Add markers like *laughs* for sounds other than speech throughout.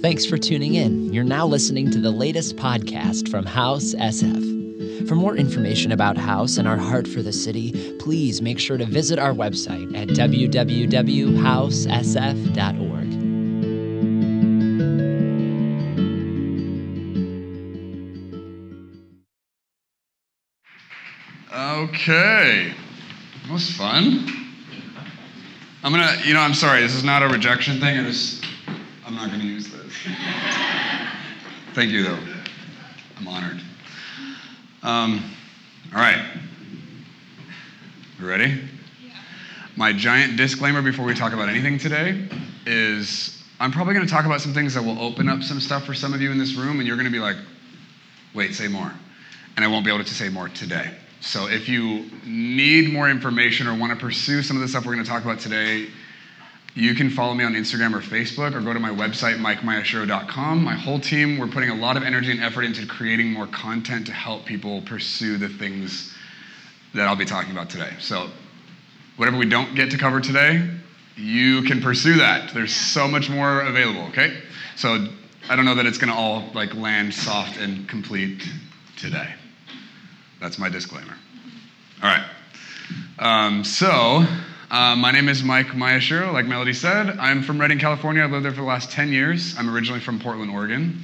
Thanks for tuning in. You're now listening to the latest podcast from House SF. For more information about House and our heart for the city, please make sure to visit our website at www.housesf.org. Okay. That was fun. I'm gonna, you know, I'm sorry, this is not a rejection thing. I just, I'm not gonna use this. *laughs* Thank you, though. I'm honored. Um, all right. Ready? My giant disclaimer before we talk about anything today is I'm probably going to talk about some things that will open up some stuff for some of you in this room, and you're going to be like, wait, say more. And I won't be able to say more today. So if you need more information or want to pursue some of the stuff we're going to talk about today, you can follow me on Instagram or Facebook or go to my website, mikemayashiro.com. My whole team, we're putting a lot of energy and effort into creating more content to help people pursue the things that I'll be talking about today. So whatever we don't get to cover today, you can pursue that. There's so much more available, okay? So I don't know that it's going to all like land soft and complete today. That's my disclaimer. All right. Um, so, uh, my name is Mike Mayashiro, like Melody said. I'm from Redding, California. I've lived there for the last 10 years. I'm originally from Portland, Oregon.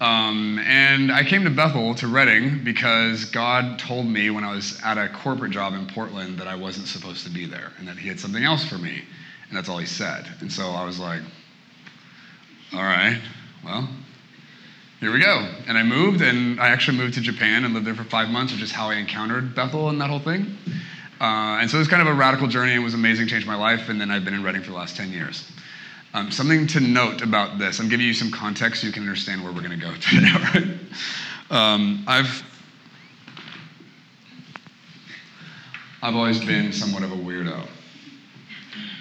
Um, and I came to Bethel, to Redding, because God told me when I was at a corporate job in Portland that I wasn't supposed to be there and that He had something else for me. And that's all He said. And so I was like, all right, well, here we go. And I moved, and I actually moved to Japan and lived there for five months, which is how I encountered Bethel and that whole thing. Uh, and so it was kind of a radical journey. It was amazing, changed my life, and then I've been in Redding for the last 10 years. Um, something to note about this, I'm giving you some context so you can understand where we're going to go *laughs* today, right? Um, I've, I've always been somewhat of a weirdo.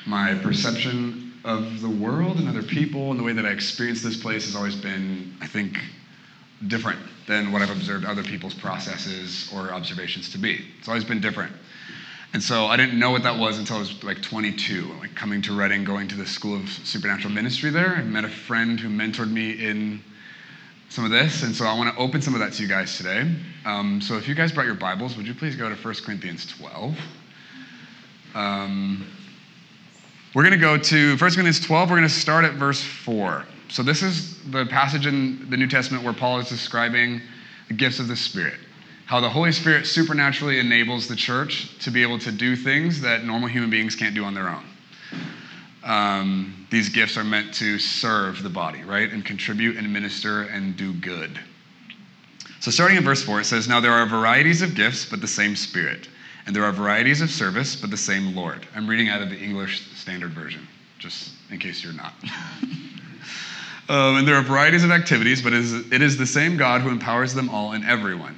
My perception of the world and other people and the way that I experience this place has always been, I think, different than what I've observed other people's processes or observations to be. It's always been different. And so I didn't know what that was until I was like 22, like coming to Redding, going to the School of Supernatural Ministry there. I met a friend who mentored me in some of this, and so I want to open some of that to you guys today. Um, so if you guys brought your Bibles, would you please go to 1 Corinthians 12? Um, we're going to go to 1 Corinthians 12. We're going to start at verse 4. So, this is the passage in the New Testament where Paul is describing the gifts of the Spirit. How the Holy Spirit supernaturally enables the church to be able to do things that normal human beings can't do on their own. Um, these gifts are meant to serve the body, right? And contribute and minister and do good. So, starting in verse 4, it says, Now there are varieties of gifts, but the same Spirit. And there are varieties of service, but the same Lord. I'm reading out of the English Standard Version, just in case you're not. *laughs* um, and there are varieties of activities, but it is, it is the same God who empowers them all and everyone.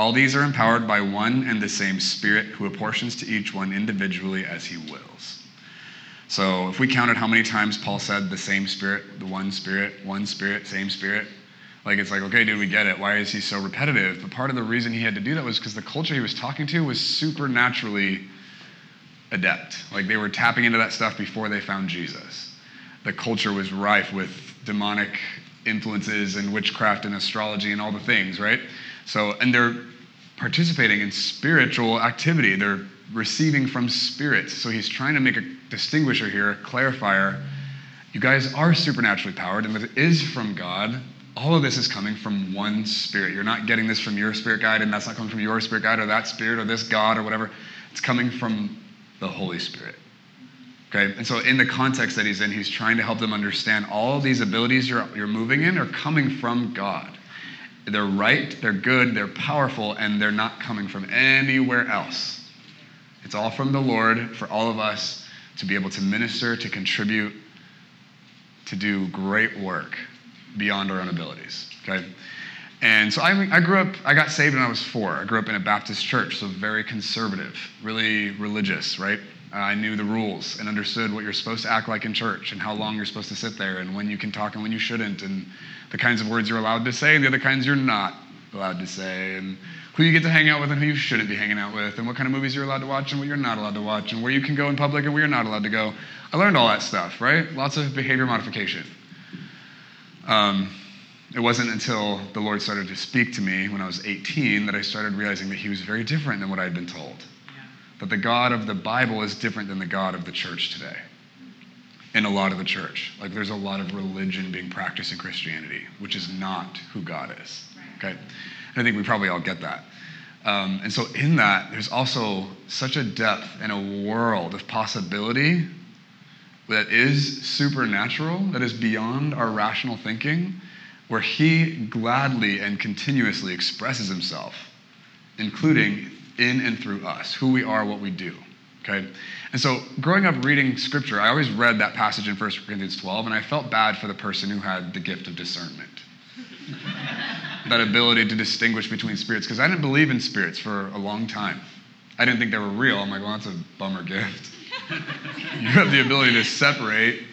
All these are empowered by one and the same Spirit who apportions to each one individually as he wills. So, if we counted how many times Paul said the same Spirit, the one Spirit, one Spirit, same Spirit, like it's like, okay, dude, we get it. Why is he so repetitive? But part of the reason he had to do that was because the culture he was talking to was supernaturally adept. Like they were tapping into that stuff before they found Jesus. The culture was rife with demonic influences and witchcraft and astrology and all the things, right? So, and they're participating in spiritual activity. They're receiving from spirits. So he's trying to make a distinguisher here, a clarifier. You guys are supernaturally powered, and it is from God. All of this is coming from one spirit. You're not getting this from your spirit guide, and that's not coming from your spirit guide or that spirit or this God or whatever. It's coming from the Holy Spirit. Okay, and so in the context that he's in, he's trying to help them understand all these abilities you're, you're moving in are coming from God. They're right, they're good, they're powerful, and they're not coming from anywhere else. It's all from the Lord for all of us to be able to minister, to contribute, to do great work beyond our own abilities. Okay? And so I, I grew up, I got saved when I was four. I grew up in a Baptist church, so very conservative, really religious, right? I knew the rules and understood what you're supposed to act like in church and how long you're supposed to sit there and when you can talk and when you shouldn't and the kinds of words you're allowed to say and the other kinds you're not allowed to say and who you get to hang out with and who you shouldn't be hanging out with and what kind of movies you're allowed to watch and what you're not allowed to watch and where you can go in public and where you're not allowed to go. I learned all that stuff, right? Lots of behavior modification. Um, it wasn't until the Lord started to speak to me when I was 18 that I started realizing that He was very different than what I had been told. Yeah. That the God of the Bible is different than the God of the church today. In a lot of the church. Like there's a lot of religion being practiced in Christianity, which is not who God is. Okay? And I think we probably all get that. Um, and so, in that, there's also such a depth and a world of possibility that is supernatural, that is beyond our rational thinking, where he gladly and continuously expresses himself, including in and through us, who we are, what we do. Okay? And so, growing up reading scripture, I always read that passage in 1 Corinthians 12, and I felt bad for the person who had the gift of discernment. *laughs* that ability to distinguish between spirits, because I didn't believe in spirits for a long time. I didn't think they were real. I'm like, well, that's a bummer gift. *laughs* you have the ability to separate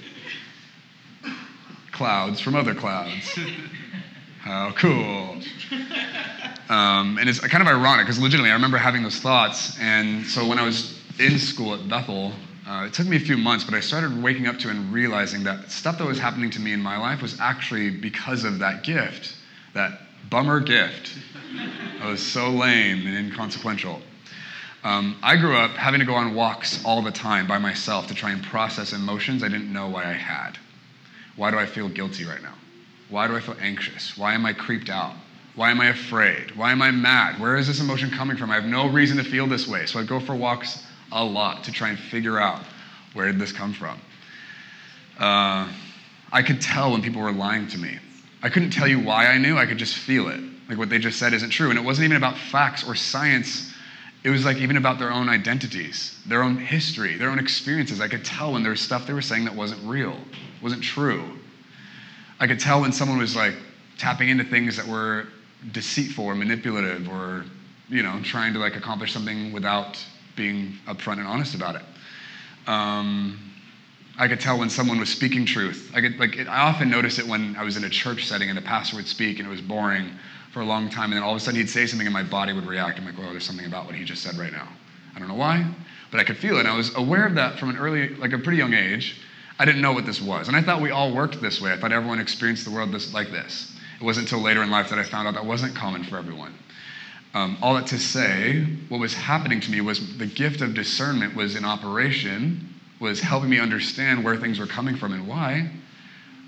clouds from other clouds. How cool. *laughs* Um, and it's kind of ironic because legitimately I remember having those thoughts. And so when I was in school at Bethel, uh, it took me a few months, but I started waking up to and realizing that stuff that was happening to me in my life was actually because of that gift, that bummer gift. I was so lame and inconsequential. Um, I grew up having to go on walks all the time by myself to try and process emotions I didn't know why I had. Why do I feel guilty right now? Why do I feel anxious? Why am I creeped out? Why am I afraid? Why am I mad? Where is this emotion coming from? I have no reason to feel this way. So I'd go for walks a lot to try and figure out where did this come from. Uh, I could tell when people were lying to me. I couldn't tell you why I knew, I could just feel it. Like what they just said isn't true. And it wasn't even about facts or science. It was like even about their own identities, their own history, their own experiences. I could tell when there was stuff they were saying that wasn't real, wasn't true. I could tell when someone was like tapping into things that were deceitful or manipulative or, you know, trying to like accomplish something without being upfront and honest about it. Um, I could tell when someone was speaking truth. I could like it, I often noticed it when I was in a church setting and the pastor would speak and it was boring for a long time, and then all of a sudden he'd say something and my body would react. I'm like, well, there's something about what he just said right now. I don't know why, but I could feel it. And I was aware of that from an early, like a pretty young age. I didn't know what this was, and I thought we all worked this way. I thought everyone experienced the world this, like this. It wasn't until later in life that I found out that wasn't common for everyone. Um, all that to say, what was happening to me was the gift of discernment was in operation, was helping me understand where things were coming from and why,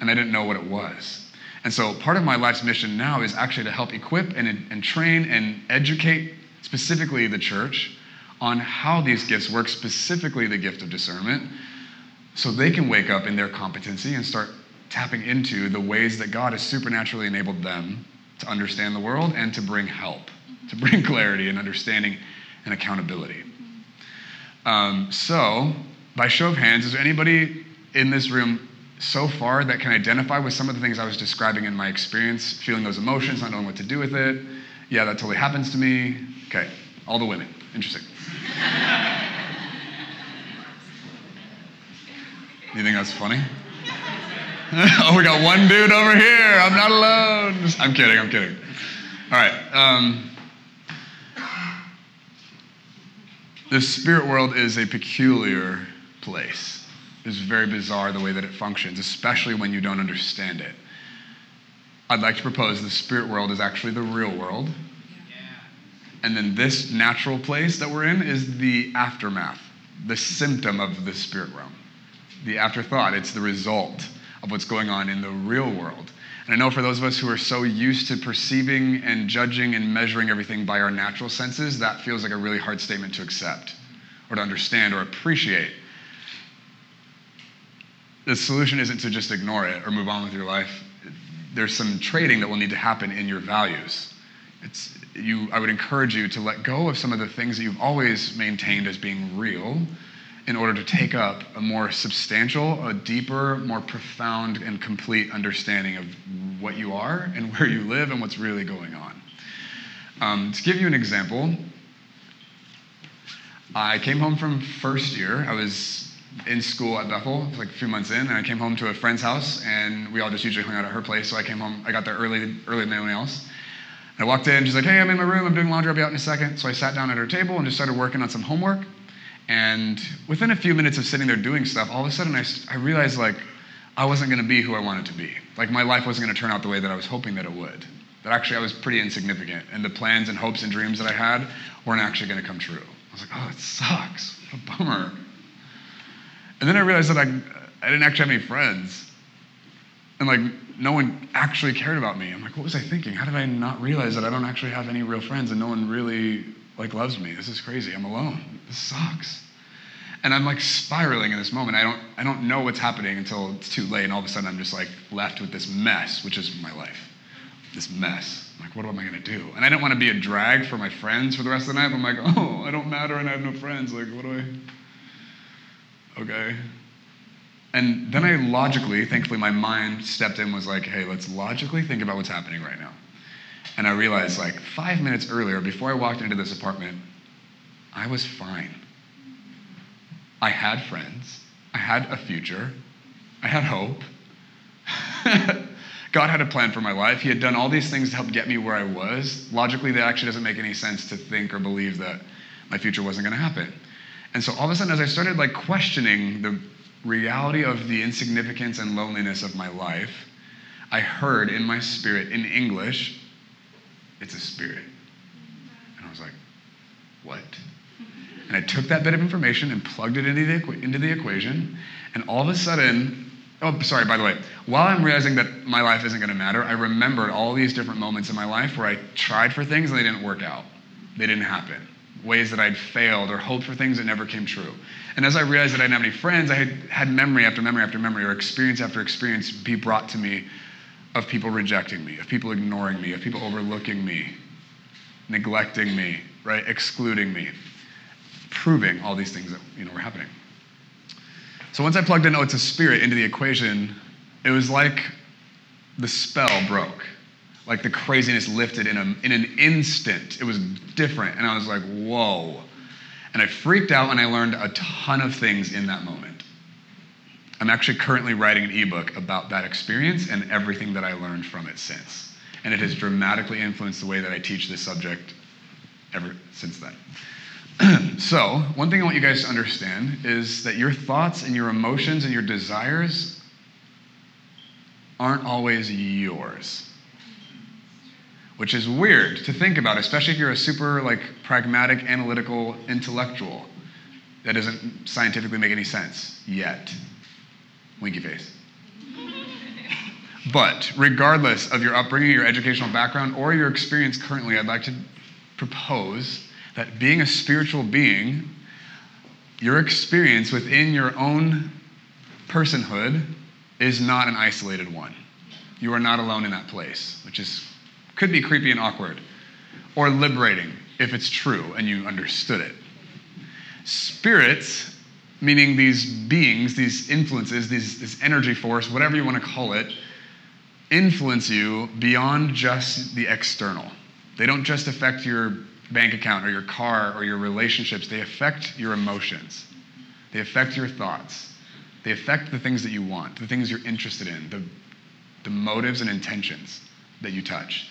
and I didn't know what it was. And so part of my life's mission now is actually to help equip and, and train and educate specifically the church on how these gifts work, specifically the gift of discernment, so they can wake up in their competency and start tapping into the ways that God has supernaturally enabled them to understand the world and to bring help to bring clarity and understanding and accountability. Um, so, by show of hands, is there anybody in this room so far that can identify with some of the things I was describing in my experience, feeling those emotions, not knowing what to do with it? Yeah, that totally happens to me. Okay, all the women. Interesting. *laughs* you think that's funny? *laughs* oh, we got one dude over here. I'm not alone. I'm kidding. I'm kidding. All right. Um, The spirit world is a peculiar place. It's very bizarre the way that it functions, especially when you don't understand it. I'd like to propose the spirit world is actually the real world. And then this natural place that we're in is the aftermath, the symptom of the spirit realm, the afterthought. It's the result of what's going on in the real world. And I know for those of us who are so used to perceiving and judging and measuring everything by our natural senses, that feels like a really hard statement to accept or to understand or appreciate. The solution isn't to just ignore it or move on with your life. There's some trading that will need to happen in your values. It's, you, I would encourage you to let go of some of the things that you've always maintained as being real in order to take up a more substantial, a deeper, more profound, and complete understanding of what you are and *laughs* where you live and what's really going on. Um, to give you an example, I came home from first year. I was in school at Bethel, like a few months in, and I came home to a friend's house, and we all just usually hung out at her place. So I came home, I got there early, earlier than anyone else. I walked in, she's like, "Hey, I'm in my room. I'm doing laundry. I'll be out in a second. So I sat down at her table and just started working on some homework. And within a few minutes of sitting there doing stuff, all of a sudden I, I realized like I wasn't going to be who I wanted to be. Like my life wasn't going to turn out the way that I was hoping that it would. That actually I was pretty insignificant, and the plans and hopes and dreams that I had weren't actually going to come true. I was like, oh, it sucks. What a bummer. And then I realized that I, I didn't actually have any friends. And like, no one actually cared about me. I'm like, what was I thinking? How did I not realize that I don't actually have any real friends and no one really like loves me? This is crazy. I'm alone. This sucks. And I'm like spiraling in this moment. I don't, I don't know what's happening until it's too late. And all of a sudden I'm just like left with this mess, which is my life. This mess. I'm like, what am I to do? And I didn't want to be a drag for my friends for the rest of the night. I'm like, oh, I don't matter and I have no friends. Like, what do I? Okay. And then I logically, thankfully, my mind stepped in, was like, hey, let's logically think about what's happening right now. And I realized, like, five minutes earlier, before I walked into this apartment, I was fine. I had friends, I had a future, I had hope. *laughs* God had a plan for my life. He had done all these things to help get me where I was. Logically, that actually doesn't make any sense to think or believe that my future wasn't going to happen. And so all of a sudden, as I started like questioning the reality of the insignificance and loneliness of my life, I heard in my spirit in English, it's a spirit. And I was like, what? And I took that bit of information and plugged it into the, into the equation, and all of a sudden, Oh, sorry, by the way. While I'm realizing that my life isn't going to matter, I remembered all these different moments in my life where I tried for things and they didn't work out. They didn't happen. Ways that I'd failed or hoped for things that never came true. And as I realized that I didn't have any friends, I had had memory after memory after memory or experience after experience be brought to me of people rejecting me, of people ignoring me, of people overlooking me, neglecting me, right? Excluding me, proving all these things that you know were happening. So once I plugged in, oh, it's a spirit into the equation, it was like the spell broke. Like the craziness lifted in, a, in an instant. It was different. And I was like, whoa. And I freaked out and I learned a ton of things in that moment. I'm actually currently writing an ebook about that experience and everything that I learned from it since. And it has dramatically influenced the way that I teach this subject ever since then. *clears throat* so, one thing I want you guys to understand is that your thoughts and your emotions and your desires aren't always yours. Which is weird to think about, especially if you're a super like pragmatic, analytical, intellectual. That doesn't scientifically make any sense yet. Winky face. but regardless of your upbringing, your educational background, or your experience currently, I'd like to propose that being a spiritual being, your experience within your own personhood is not an isolated one. You are not alone in that place, which is could be creepy and awkward, or liberating if it's true and you understood it. Spirits, meaning these beings, these influences, these, this energy force, whatever you want to call it, influence you beyond just the external. They don't just affect your bank account or your car or your relationships, they affect your emotions. They affect your thoughts. They affect the things that you want, the things you're interested in, the, the motives and intentions that you touch.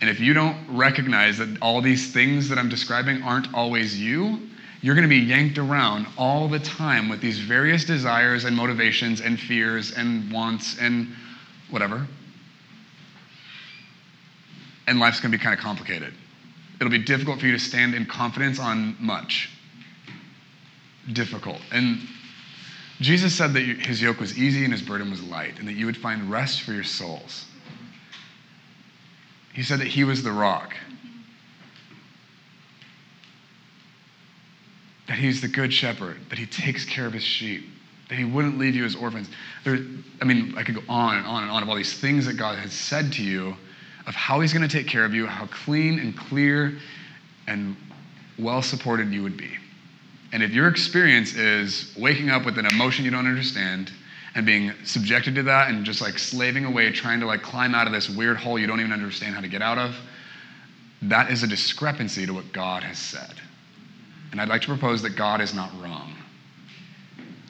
And if you don't recognize that all these things that I'm describing aren't always you, you're going to be yanked around all the time with these various desires and motivations and fears and wants and whatever. And life's going to be kind of complicated it'll be difficult for you to stand in confidence on much. Difficult. And Jesus said that his yoke was easy and his burden was light, and that you would find rest for your souls. He said that he was the rock, that he's the good shepherd, that he takes care of his sheep, that he wouldn't leave you as orphans. There, I mean, I could go on and on and on of all these things that God has said to you of how He's going to take care of you, how clean and clear and well supported you would be. And if your experience is waking up with an emotion you don't understand and being subjected to that and just like slaving away, trying to like climb out of this weird hole you don't even understand how to get out of, that is a discrepancy to what God has said. And I'd like to propose that God is not wrong.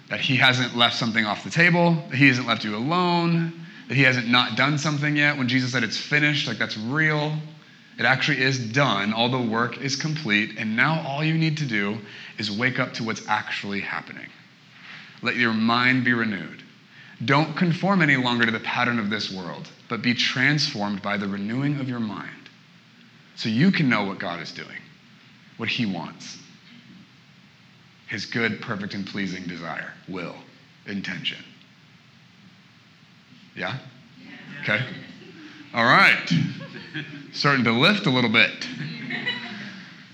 That He hasn't left something off the table, that He hasn't left you alone, that He hasn't not done something yet. When Jesus said it's finished, like that's real. It actually is done. All the work is complete. And now all you need to do is wake up to what's actually happening. Let your mind be renewed. Don't conform any longer to the pattern of this world, but be transformed by the renewing of your mind so you can know what God is doing, what He wants. His good, perfect, and pleasing desire, will, intention. Yeah? Okay. All right. Starting to lift a little bit.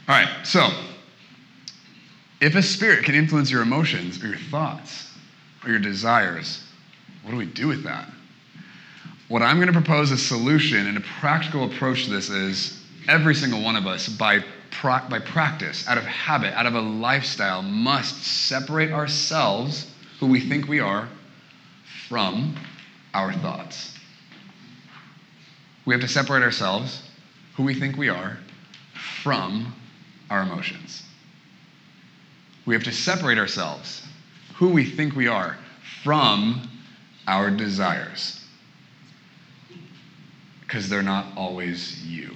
All right, so if a spirit can influence your emotions or your thoughts or your desires, what do we do with that? What I'm going to propose a solution and a practical approach to this is every single one of us, by, pra- by practice, out of habit, out of a lifestyle, must separate ourselves, who we think we are, from our thoughts. We have to separate ourselves, who we think we are, from our emotions. We have to separate ourselves, who we think we are, from our desires. Because they're not always you.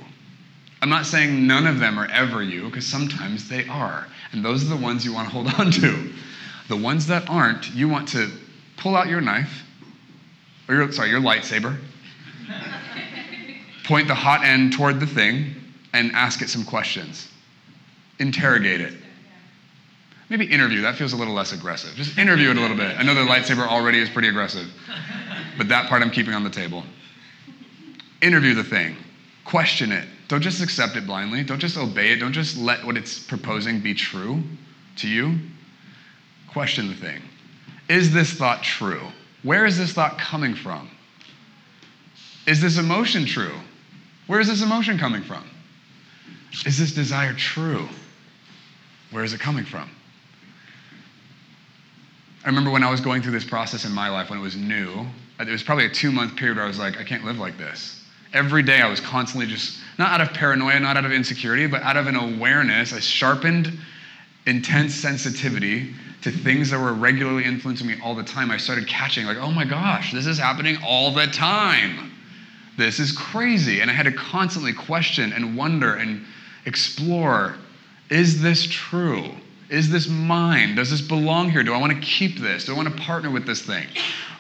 I'm not saying none of them are ever you, because sometimes they are. And those are the ones you want to hold on to. The ones that aren't, you want to pull out your knife, Oh, or your, sorry, your lightsaber, point the hot end toward the thing, and ask it some questions. Interrogate it. Maybe interview, that feels a little less aggressive. Just interview it a little bit. I know the lightsaber already is pretty aggressive, but that part I'm keeping on the table. Interview the thing, question it. Don't just accept it blindly. Don't just obey it. Don't just let what it's proposing be true to you. Question the thing. Is this thought true? Where is this thought coming from? Is this emotion true? Where is this emotion coming from? Is this desire true? Where is it coming from? I remember when I was going through this process in my life when it was new, it was probably a two month period where I was like, I can't live like this. Every day I was constantly just, not out of paranoia, not out of insecurity, but out of an awareness, a sharpened, intense sensitivity to things that were regularly influencing me all the time. I started catching, like, oh my gosh, this is happening all the time. This is crazy. And I had to constantly question and wonder and explore is this true? Is this mine? Does this belong here? Do I want to keep this? Do I want to partner with this thing?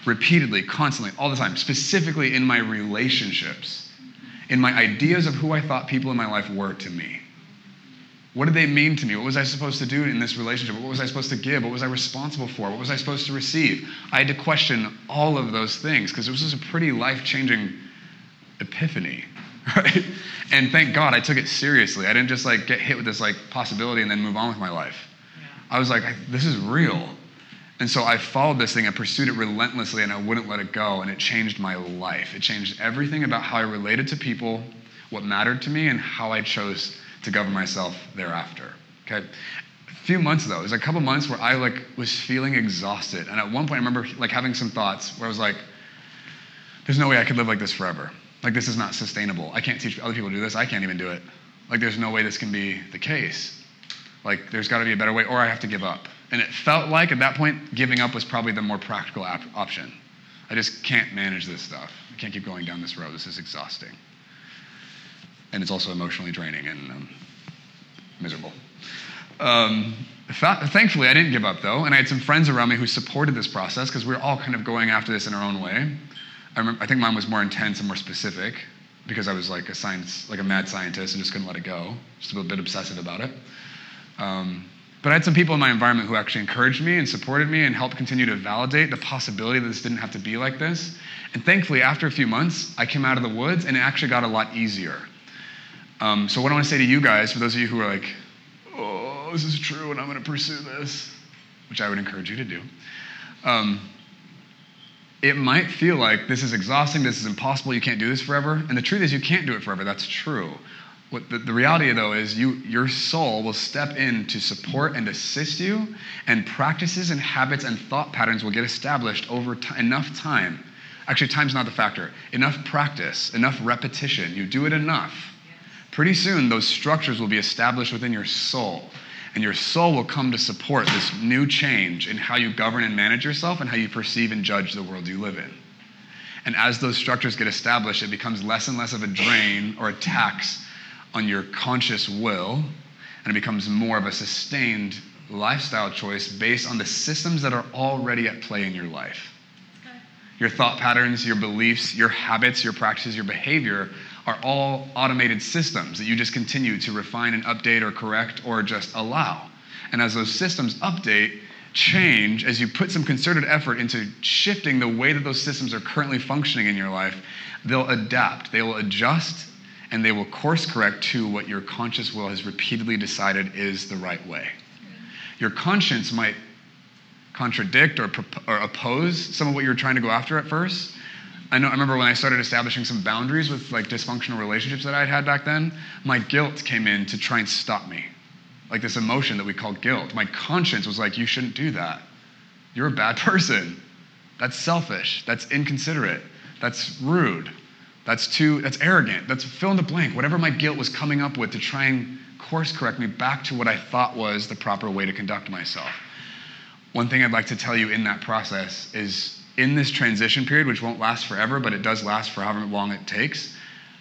Repeatedly, constantly, all the time, specifically in my relationships, in my ideas of who I thought people in my life were to me. What did they mean to me? What was I supposed to do in this relationship? What was I supposed to give? What was I responsible for? What was I supposed to receive? I had to question all of those things because this was a pretty life changing epiphany, *laughs* right? And thank God I took it seriously. I didn't just like get hit with this like possibility and then move on with my life. I was like, this is real. And so I followed this thing I pursued it relentlessly and I wouldn't let it go. And it changed my life. It changed everything about how I related to people, what mattered to me, and how I chose to govern myself thereafter. Okay? A few months though, it was a couple months where I like was feeling exhausted. And at one point I remember like having some thoughts where I was like, there's no way I could live like this forever. Like this is not sustainable. I can't teach other people to do this. I can't even do it. Like there's no way this can be the case. Like, there's got to be a better way, or I have to give up. And it felt like at that point, giving up was probably the more practical op- option. I just can't manage this stuff. I can't keep going down this road. This is exhausting. And it's also emotionally draining and um, miserable. Um, thankfully, I didn't give up though, and I had some friends around me who supported this process because we were all kind of going after this in our own way. I, remember, I think mine was more intense and more specific because I was like a science, like a mad scientist, and just couldn't let it go. Just a little bit obsessive about it. Um, but I had some people in my environment who actually encouraged me and supported me and helped continue to validate the possibility that this didn't have to be like this. And thankfully, after a few months, I came out of the woods and it actually got a lot easier. Um, so, what I want to say to you guys, for those of you who are like, oh, this is true and I'm going to pursue this, which I would encourage you to do, um, it might feel like this is exhausting, this is impossible, you can't do this forever. And the truth is, you can't do it forever. That's true. what the, the reality though is you your soul will step in to support and assist you and practices and habits and thought patterns will get established over t- enough time actually time's not the factor enough practice enough repetition you do it enough pretty soon those structures will be established within your soul and your soul will come to support this new change in how you govern and manage yourself and how you perceive and judge the world you live in and as those structures get established it becomes less and less of a drain or a tax on your conscious will, and it becomes more of a sustained lifestyle choice based on the systems that are already at play in your life. Your thought patterns, your beliefs, your habits, your practices, your behavior are all automated systems that you just continue to refine and update or correct or just allow. And as those systems update, change, as you put some concerted effort into shifting the way that those systems are currently functioning in your life, they'll adapt, they will adjust, and they will course correct to what your conscious will has repeatedly decided is the right way. Your conscience might contradict or, or oppose some of what you're trying to go after at first. I know I remember when I started establishing some boundaries with like dysfunctional relationships that I'd had back then, my guilt came in to try and stop me. Like this emotion that we call guilt. My conscience was like, you shouldn't do that. You're a bad *laughs* person. That's selfish. That's inconsiderate. That's rude. That's too, that's arrogant. That's fill in the blank. Whatever my guilt was coming up with to try and course correct me back to what I thought was the proper way to conduct myself. One thing I'd like to tell you in that process is in this transition period, which won't last forever, but it does last for however long it takes,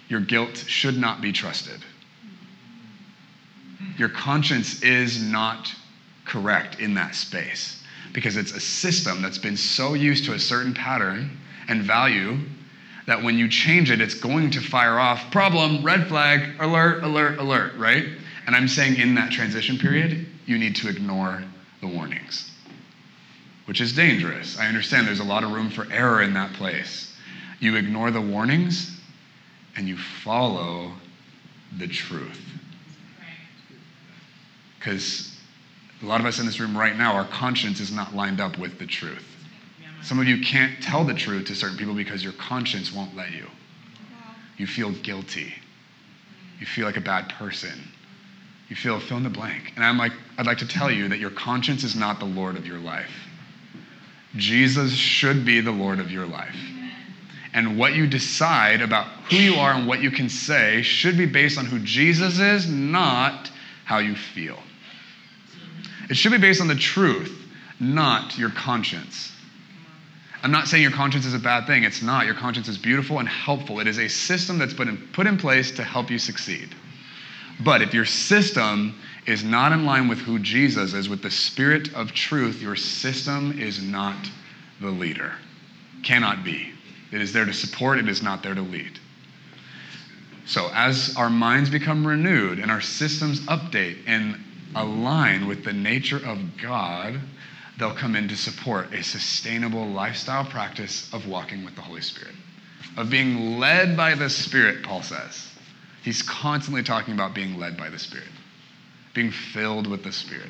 your guilt should not be trusted. Your conscience is not correct in that space because it's a system that's been so used to a certain pattern and value that when you change it, it's going to fire off problem, red flag, alert, alert, alert, right? And I'm saying in that transition period, you need to ignore the warnings, which is dangerous. I understand there's a lot of room for error in that place. You ignore the warnings and you follow the truth. Because a lot of us in this room right now, our conscience is not lined up with the truth. Some of you can't tell the truth to certain people because your conscience won't let you. You feel guilty. You feel like a bad person. You feel fill in the blank. And I'm like, I'd like to tell you that your conscience is not the Lord of your life. Jesus should be the Lord of your life. And what you decide about who you are and what you can say should be based on who Jesus is, not how you feel. It should be based on the truth, not your conscience. I'm not saying your conscience is a bad thing. It's not. Your conscience is beautiful and helpful. It is a system that's been put in place to help you succeed. But if your system is not in line with who Jesus is, with the spirit of truth, your system is not the leader. Cannot be. It is there to support, it is not there to lead. So, as our minds become renewed and our systems update and align with the nature of God, they'll come in to support a sustainable lifestyle practice of walking with the Holy Spirit, of being led by the Spirit, Paul says. He's constantly talking about being led by the Spirit, being filled with the Spirit.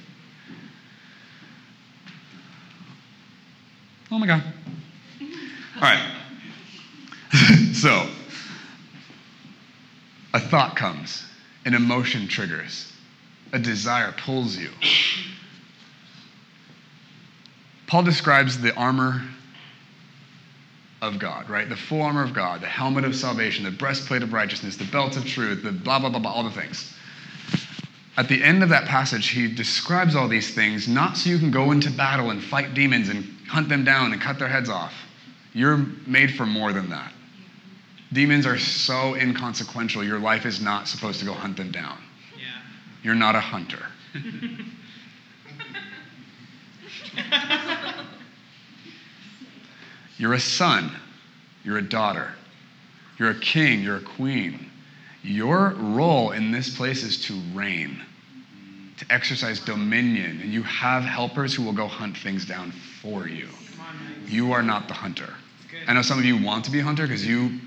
Oh my God. All right. *laughs* so, a thought comes, an emotion triggers, a desire pulls you. Paul describes the armor of God, right? The full armor of God, the helmet of salvation, the breastplate of righteousness, the belt of truth, the blah, blah, blah, blah, all the things. At the end of that passage, he describes all these things not so you can go into battle and fight demons and hunt them down and cut their heads off. You're made for more than that. Demons are so inconsequential, your life is not supposed to go hunt them down. Yeah. You're not a hunter. *laughs* You're a son. You're a daughter. You're a king. You're a queen. Your role in this place is to reign, to exercise dominion, and you have helpers who will go hunt things down for you. You are not the hunter. I know some of you want to be a hunter because you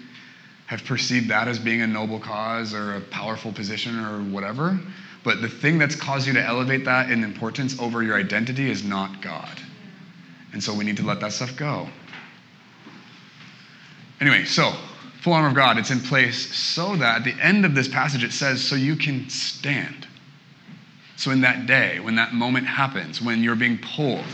have perceived that as being a noble cause or a powerful position or whatever. But the thing that's caused you to elevate that in importance over your identity is not God. And so we need to let that stuff go. Anyway, so Full armor of God, it's in place so that at the end of this passage it says, so you can stand. So in that day, when that moment happens, when you're being pulled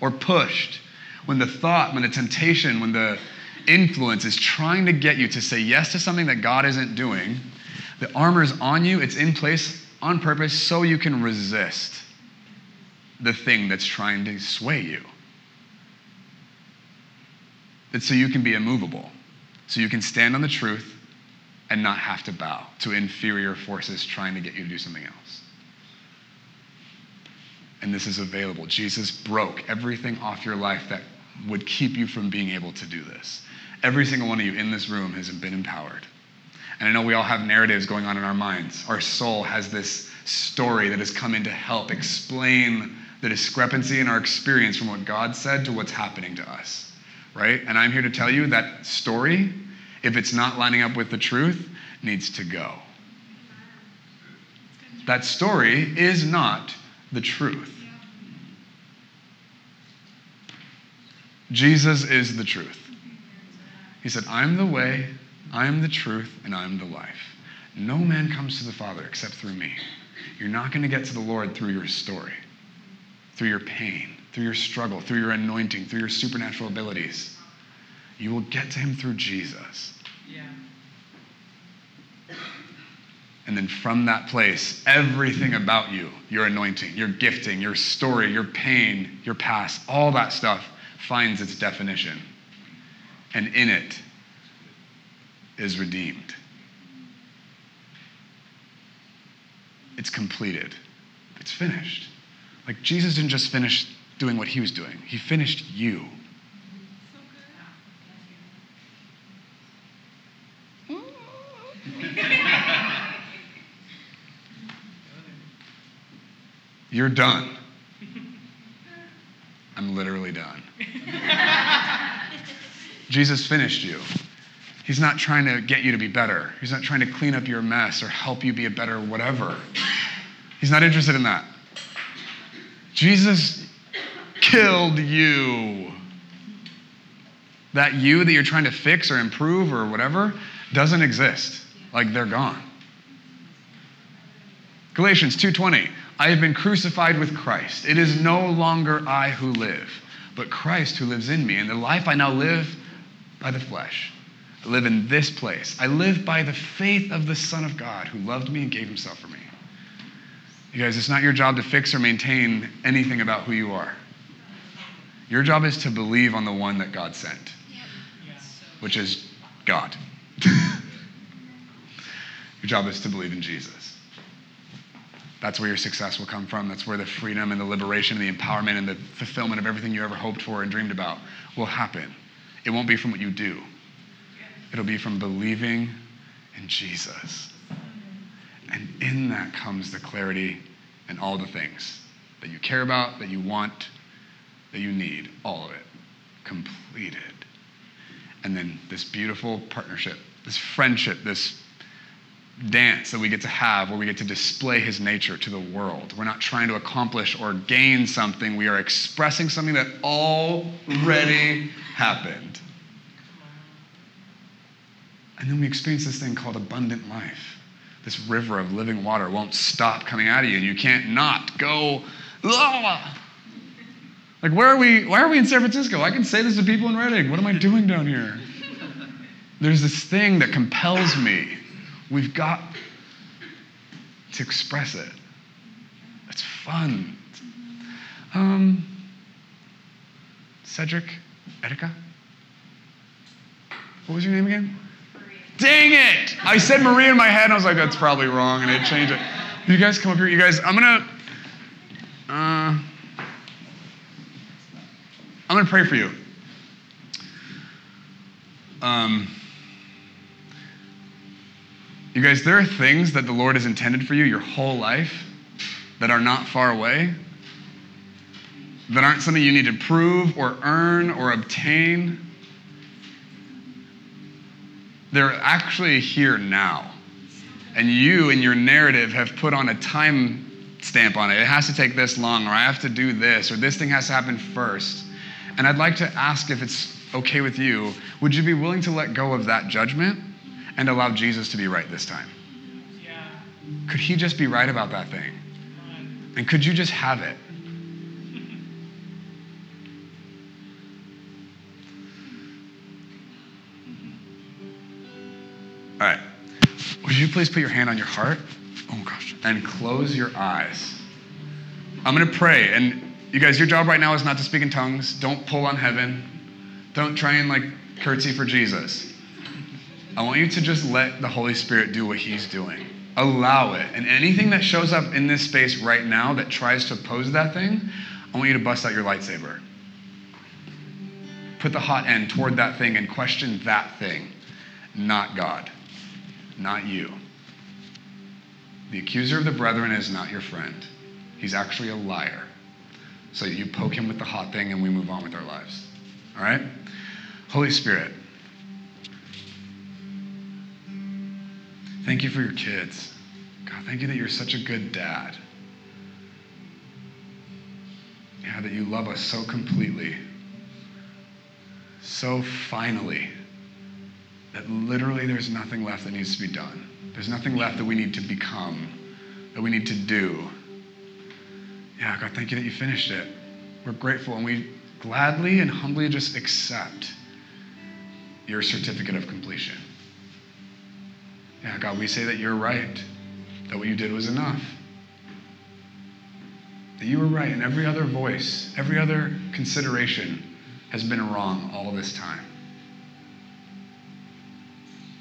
or pushed, when the thought, when the temptation, when the influence is trying to get you to say yes to something that God isn't doing, the armor is on you, it's in place on purpose so you can resist the thing that's trying to sway you. It's so you can be immovable, so you can stand on the truth and not have to bow to inferior forces trying to get you to do something else. And this is available. Jesus broke everything off your life that would keep you from being able to do this. Every single one of you in this room has been empowered. And I know we all have narratives going on in our minds. Our soul has this story that has come in to help explain the discrepancy in our experience from what God said to what's happening to us, right? And I'm here to tell you that story, if it's not lining up with the truth, needs to go. That story is not the truth. Jesus is the truth. He said, I'm the way, I am the truth, and I am the life. No man comes to the Father except through me. You're not going to get to the Lord through your story, through your pain, through your struggle, through your anointing, through your supernatural abilities. You will get to Him through Jesus. Yeah. And then from that place, everything about you, your anointing, your gifting, your story, your pain, your past, all that stuff finds its definition. And in it is redeemed. It's completed. It's finished. Like Jesus didn't just finish doing what he was doing, he finished you. You're done. I'm literally done. Jesus finished you. He's not trying to get you to be better. He's not trying to clean up your mess or help you be a better whatever. He's not interested in that. Jesus killed you. That you that you're trying to fix or improve or whatever doesn't exist. Like they're gone. Galatians 2:20 I have been crucified with Christ. It is no longer I who live, but Christ who lives in me. And the life I now live by the flesh. I live in this place. I live by the faith of the Son of God who loved me and gave himself for me. You guys, it's not your job to fix or maintain anything about who you are. Your job is to believe on the one that God sent, which is God. *laughs* your job is to believe in Jesus. That's where your success will come from. That's where the freedom and the liberation and the empowerment and the fulfillment of everything you ever hoped for and dreamed about will happen. It won't be from what you do, it'll be from believing in Jesus. And in that comes the clarity and all the things that you care about, that you want, that you need, all of it completed. And then this beautiful partnership, this friendship, this dance that we get to have where we get to display his nature to the world. We're not trying to accomplish or gain something, we are expressing something that already happened. And then we experience this thing called abundant life. This river of living water won't stop coming out of you, and you can't not go, ah! Like, where are we? Why are we in San Francisco? I can say this to people in Redding. What am I doing down here? There's this thing that compels me We've got to express it. It's fun. Um, Cedric, Erica? What was your name again? Dang it! I said Marie in my head, and I was like, that's probably wrong, and it changed it. You guys come up here. You guys, I'm gonna, I'm gonna pray for you. Um, you guys, there are things that the Lord has intended for you your whole life that are not far away, that aren't something you need to prove or earn or obtain. They're actually here now. And you, in your narrative, have put on a time stamp on it. It has to take this long, or I have to do this, or this thing has to happen first. And I'd like to ask if it's okay with you would you be willing to let go of that judgment? and allow Jesus to be right this time? Yeah. Could he just be right about that thing? And could you just have it? All right. Would you please put your hand on your heart? Oh gosh. And close your eyes. I'm going to pray. And you guys, your job right now is not to speak in tongues. Don't pull on heaven. Don't try and like curtsy for Jesus. I want you to just let the Holy Spirit do what He's doing. Allow it. And anything that shows up in this space right now that tries to oppose that thing, I want you to bust out your lightsaber. Put the hot end toward that thing and question that thing, not God, not you. The accuser of the brethren is not your friend. He's actually a liar. So you poke him with the hot thing and we move on with our lives. All right? Holy Spirit, thank you for your kids. God, thank you that you're such a good dad. Yeah, that you love us so completely, so finally, that literally there's nothing left that needs to be done. There's nothing left that we need to become, that we need to do. Yeah, God, thank you that you finished it. We're grateful and we gladly and humbly just accept your certificate of completion. Yeah, God, we say that you're right, that what you did was enough. That you were right, and every other voice, every other consideration has been wrong all this time.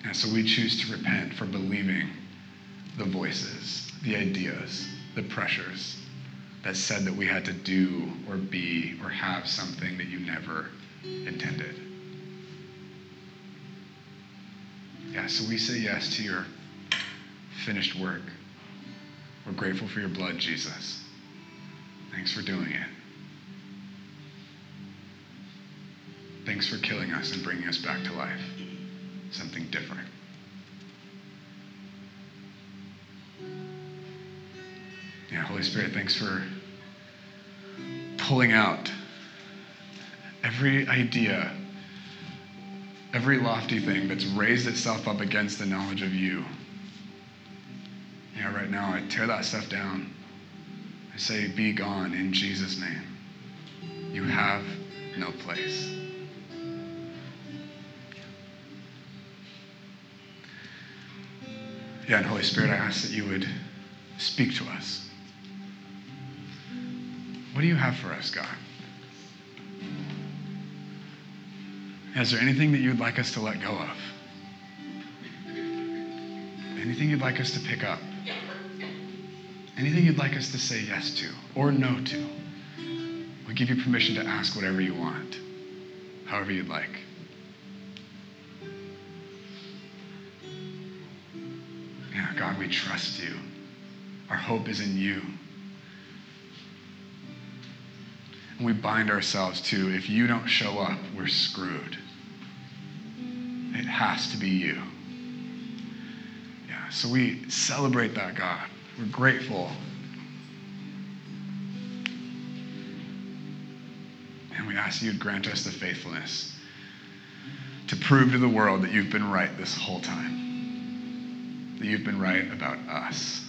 And so we choose to repent for believing the voices, the ideas, the pressures that said that we had to do or be or have something that you never intended. Yeah, so we say yes to your finished work. We're grateful for your blood, Jesus. Thanks for doing it. Thanks for killing us and bringing us back to life. Something different. Yeah, Holy Spirit, thanks for pulling out every idea, every lofty thing that's raised itself up against the knowledge of you. Yeah, right now I tear that stuff down. I say, Be gone in Jesus' name. You have no place. Yeah, and Holy Spirit, I ask that you would speak to us. What do you have for us, God? Is there anything that you'd like us to let go of? Anything you'd like us to pick up? Anything you'd like us to say yes to or no to? We give you permission to ask whatever you want, however you'd like. Yeah, God, we trust you. Our hope is in you. We bind ourselves to if you don't show up, we're screwed. It has to be you. Yeah, so we celebrate that, God. We're grateful. And we ask you to grant us the faithfulness to prove to the world that you've been right this whole time, that you've been right about us,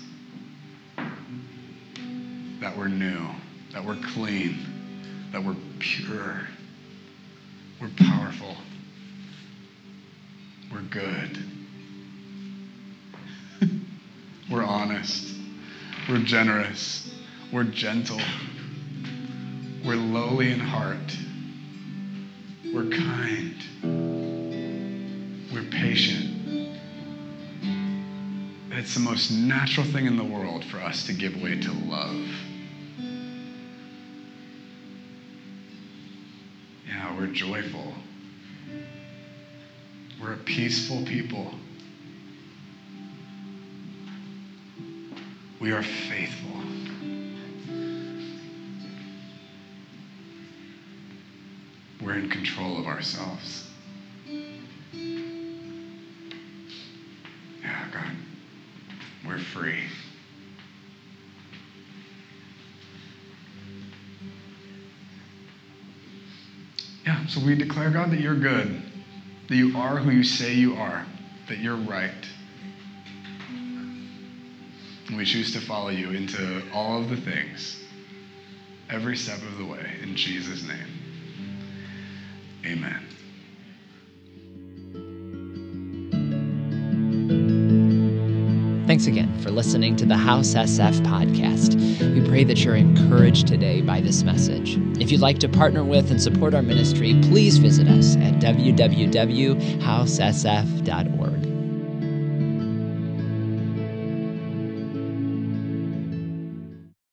that we're new, that we're clean, that we're pure, we're powerful, we're good, *laughs* we're honest. We're generous. We're gentle. We're lowly in heart. We're kind. We're patient. It's the most natural thing in the world for us to give way to love. We're joyful. We're a peaceful people. We are faithful. We're in control of ourselves. So we declare, God, that you're good, that you are who you say you are. that you're right. And we choose to follow you into all of the things, every step of the way, in Jesus' name. Amen. Thanks again for listening to the House SF podcast. We pray that you're encouraged today by this message. If you'd like to partner with and support our ministry, please visit us at www.housesf.org.